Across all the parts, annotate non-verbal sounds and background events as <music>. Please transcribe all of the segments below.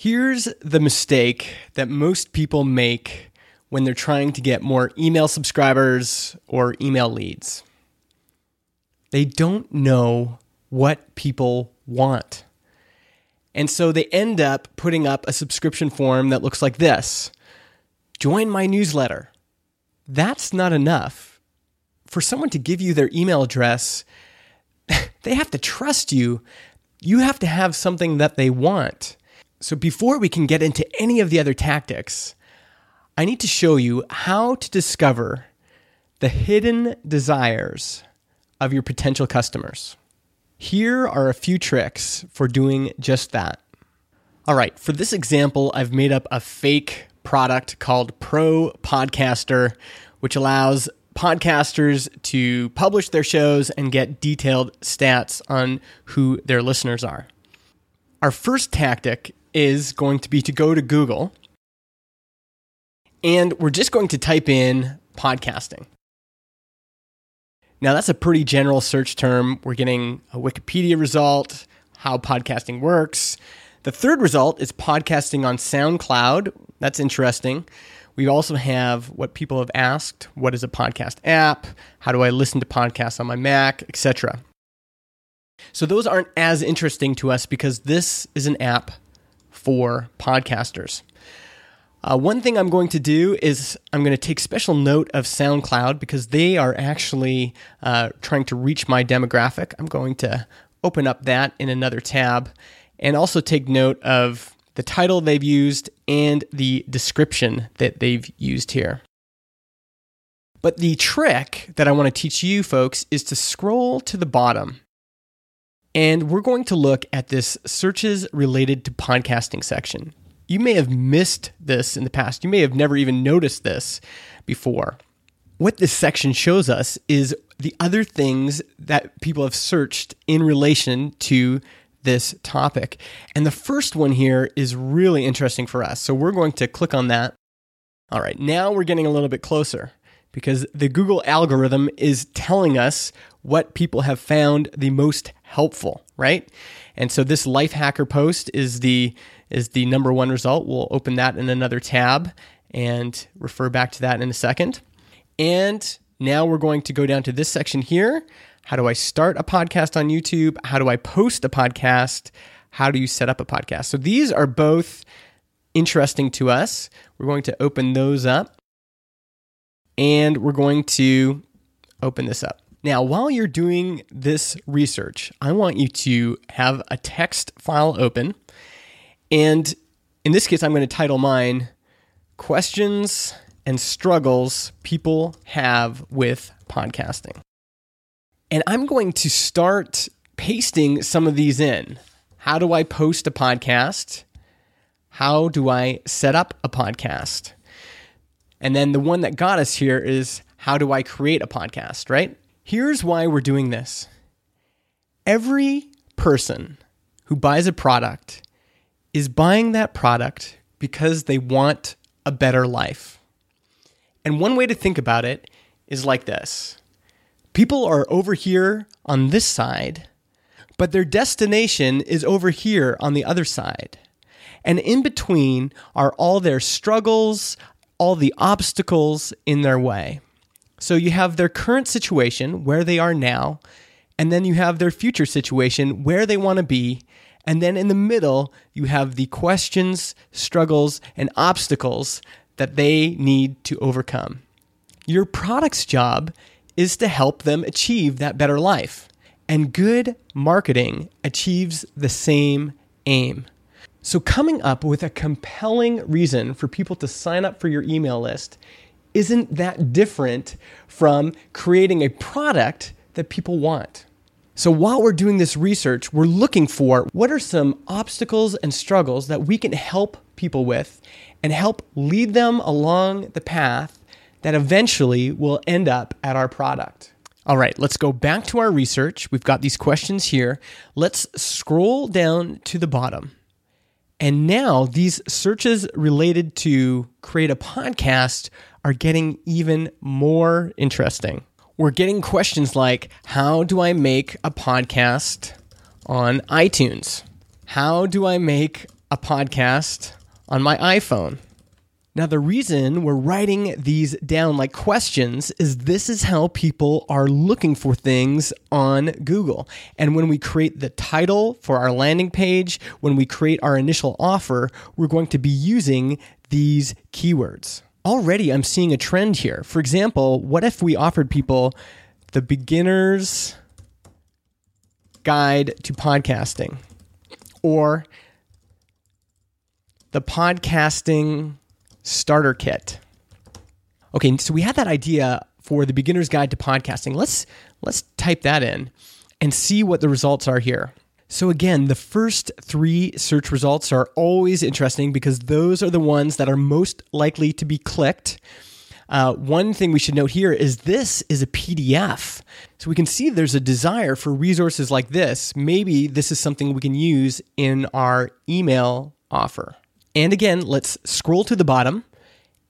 Here's the mistake that most people make when they're trying to get more email subscribers or email leads. They don't know what people want. And so they end up putting up a subscription form that looks like this Join my newsletter. That's not enough. For someone to give you their email address, <laughs> they have to trust you. You have to have something that they want. So before we can get into any of the other tactics, I need to show you how to discover the hidden desires of your potential customers. Here are a few tricks for doing just that. All right, for this example, I've made up a fake product called Pro Podcaster, which allows podcasters to publish their shows and get detailed stats on who their listeners are. Our first tactic is going to be to go to Google and we're just going to type in podcasting. Now, that's a pretty general search term. We're getting a Wikipedia result, how podcasting works. The third result is podcasting on SoundCloud. That's interesting. We also have what people have asked what is a podcast app? How do I listen to podcasts on my Mac, etc. So, those aren't as interesting to us because this is an app for podcasters. Uh, one thing I'm going to do is I'm going to take special note of SoundCloud because they are actually uh, trying to reach my demographic. I'm going to open up that in another tab and also take note of the title they've used and the description that they've used here. But the trick that I want to teach you folks is to scroll to the bottom and we're going to look at this searches related to podcasting section. You may have missed this in the past. You may have never even noticed this before. What this section shows us is the other things that people have searched in relation to this topic. And the first one here is really interesting for us. So we're going to click on that. All right, now we're getting a little bit closer because the Google algorithm is telling us what people have found the most helpful, right? And so this Lifehacker post is the is the number one result. We'll open that in another tab and refer back to that in a second. And now we're going to go down to this section here. How do I start a podcast on YouTube? How do I post a podcast? How do you set up a podcast? So these are both interesting to us. We're going to open those up and we're going to open this up. Now, while you're doing this research, I want you to have a text file open. And in this case, I'm going to title mine Questions and Struggles People Have with Podcasting. And I'm going to start pasting some of these in. How do I post a podcast? How do I set up a podcast? And then the one that got us here is how do I create a podcast, right? Here's why we're doing this every person who buys a product is buying that product because they want a better life. And one way to think about it is like this people are over here on this side, but their destination is over here on the other side. And in between are all their struggles, all the obstacles in their way. So you have their current situation, where they are now, and then you have their future situation, where they want to be. And then in the middle, you have the questions, struggles, and obstacles that they need to overcome. Your product's job is to help them achieve that better life. And good marketing achieves the same aim. So, coming up with a compelling reason for people to sign up for your email list isn't that different from creating a product that people want. So while we're doing this research, we're looking for what are some obstacles and struggles that we can help people with and help lead them along the path that eventually will end up at our product. All right, let's go back to our research. We've got these questions here. Let's scroll down to the bottom. And now these searches related to create a podcast are getting even more interesting. We're getting questions like How do I make a podcast on iTunes? How do I make a podcast on my iPhone. Now, the reason we're writing these down like questions is this is how people are looking for things on Google. And when we create the title for our landing page, when we create our initial offer, we're going to be using these keywords. Already, I'm seeing a trend here. For example, what if we offered people the beginner's guide to podcasting or the podcasting starter kit. Okay, so we had that idea for the beginner's guide to podcasting. Let's let's type that in and see what the results are here. So again, the first 3 search results are always interesting because those are the ones that are most likely to be clicked. Uh, one thing we should note here is this is a PDF. So we can see there's a desire for resources like this. Maybe this is something we can use in our email offer. And again, let's scroll to the bottom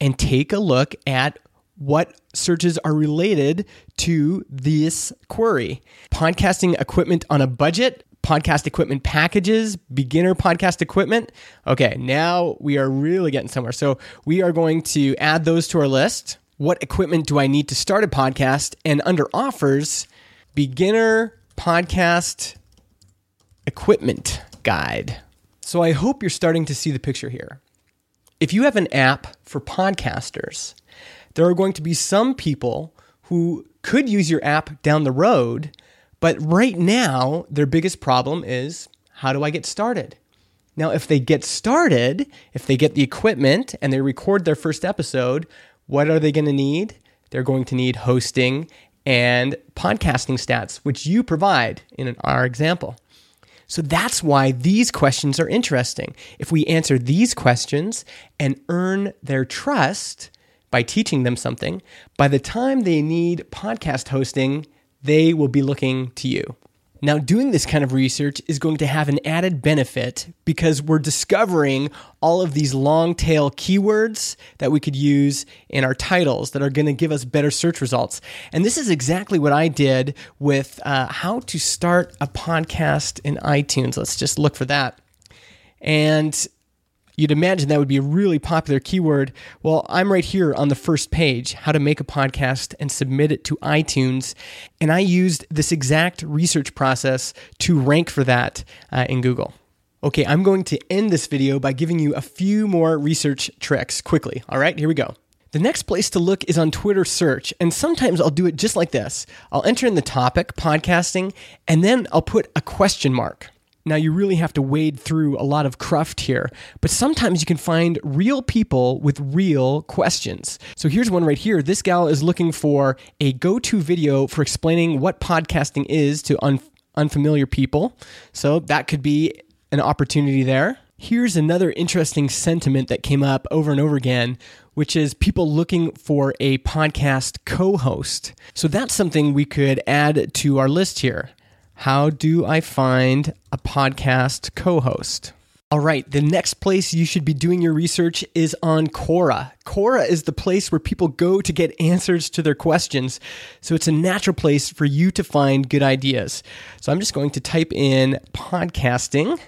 and take a look at what searches are related to this query. Podcasting equipment on a budget, podcast equipment packages, beginner podcast equipment. Okay, now we are really getting somewhere. So we are going to add those to our list. What equipment do I need to start a podcast? And under offers, beginner podcast equipment guide. So I hope you're starting to see the picture here. If you have an app for podcasters, there are going to be some people who could use your app down the road, but right now, their biggest problem is how do I get started? Now, if they get started, if they get the equipment and they record their first episode, what are they going to need? They're going to need hosting and podcasting stats, which you provide in our example. So that's why these questions are interesting. If we answer these questions and earn their trust by teaching them something, by the time they need podcast hosting, they will be looking to you. Now, doing this kind of research is going to have an added benefit because we're discovering all of these long tail keywords that we could use in our titles that are going to give us better search results. And this is exactly what I did with uh, how to start a podcast in iTunes. Let's just look for that. And You'd imagine that would be a really popular keyword. Well, I'm right here on the first page, how to make a podcast and submit it to iTunes. And I used this exact research process to rank for that uh, in Google. Okay, I'm going to end this video by giving you a few more research tricks quickly. All right, here we go. The next place to look is on Twitter search, and sometimes I'll do it just like this. I'll enter in the topic, podcasting, and then I'll put a question mark. Now, you really have to wade through a lot of cruft here, but sometimes you can find real people with real questions. So here's one right here. This gal is looking for a go to video for explaining what podcasting is to un- unfamiliar people. So that could be an opportunity there. Here's another interesting sentiment that came up over and over again, which is people looking for a podcast co host. So that's something we could add to our list here. How do I find a podcast co host? All right, the next place you should be doing your research is on Quora. Quora is the place where people go to get answers to their questions. So it's a natural place for you to find good ideas. So I'm just going to type in podcasting.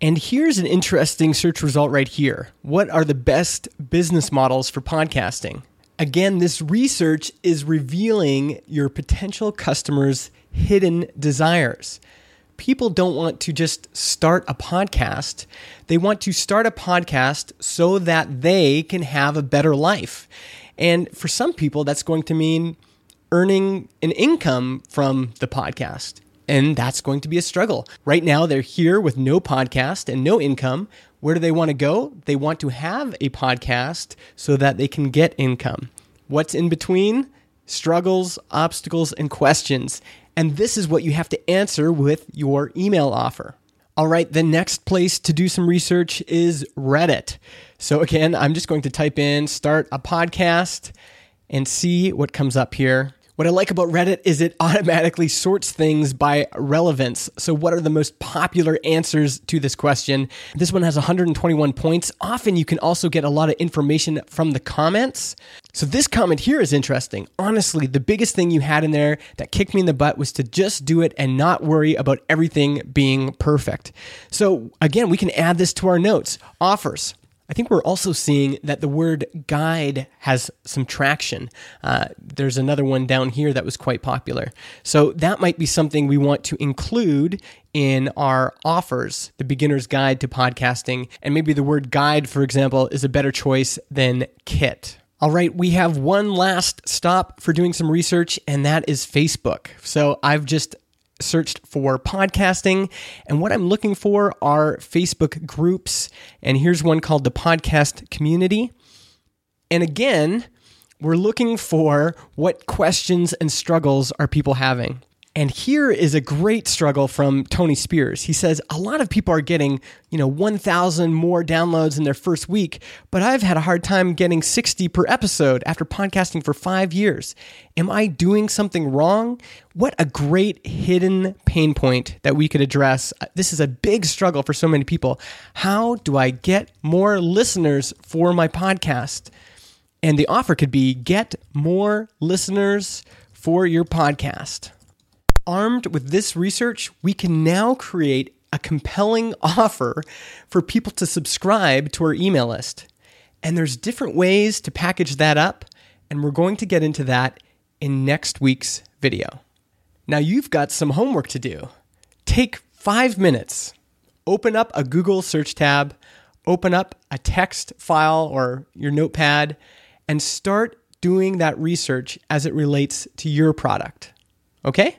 And here's an interesting search result right here. What are the best business models for podcasting? Again, this research is revealing your potential customers' hidden desires. People don't want to just start a podcast. They want to start a podcast so that they can have a better life. And for some people, that's going to mean earning an income from the podcast. And that's going to be a struggle. Right now, they're here with no podcast and no income. Where do they want to go? They want to have a podcast so that they can get income. What's in between? Struggles, obstacles, and questions. And this is what you have to answer with your email offer. All right, the next place to do some research is Reddit. So, again, I'm just going to type in start a podcast and see what comes up here. What I like about Reddit is it automatically sorts things by relevance. So, what are the most popular answers to this question? This one has 121 points. Often, you can also get a lot of information from the comments. So, this comment here is interesting. Honestly, the biggest thing you had in there that kicked me in the butt was to just do it and not worry about everything being perfect. So, again, we can add this to our notes. Offers. I think we're also seeing that the word guide has some traction. Uh, there's another one down here that was quite popular. So that might be something we want to include in our offers, the beginner's guide to podcasting. And maybe the word guide, for example, is a better choice than kit. All right, we have one last stop for doing some research, and that is Facebook. So I've just searched for podcasting, and what I'm looking for are Facebook groups. And here's one called the Podcast Community. And again, we're looking for what questions and struggles are people having. And here is a great struggle from Tony Spears. He says, A lot of people are getting, you know, 1,000 more downloads in their first week, but I've had a hard time getting 60 per episode after podcasting for five years. Am I doing something wrong? What a great hidden pain point that we could address. Uh, this is a big struggle for so many people. How do I get more listeners for my podcast? And the offer could be get more listeners for your podcast. Armed with this research, we can now create a compelling <laughs> offer for people to subscribe to our email list. And there's different ways to package that up, and we're going to get into that in next week's video. Now, you've got some homework to do. Take five minutes, open up a Google search tab, open up a text file or your notepad, and start doing that research as it relates to your product. Okay?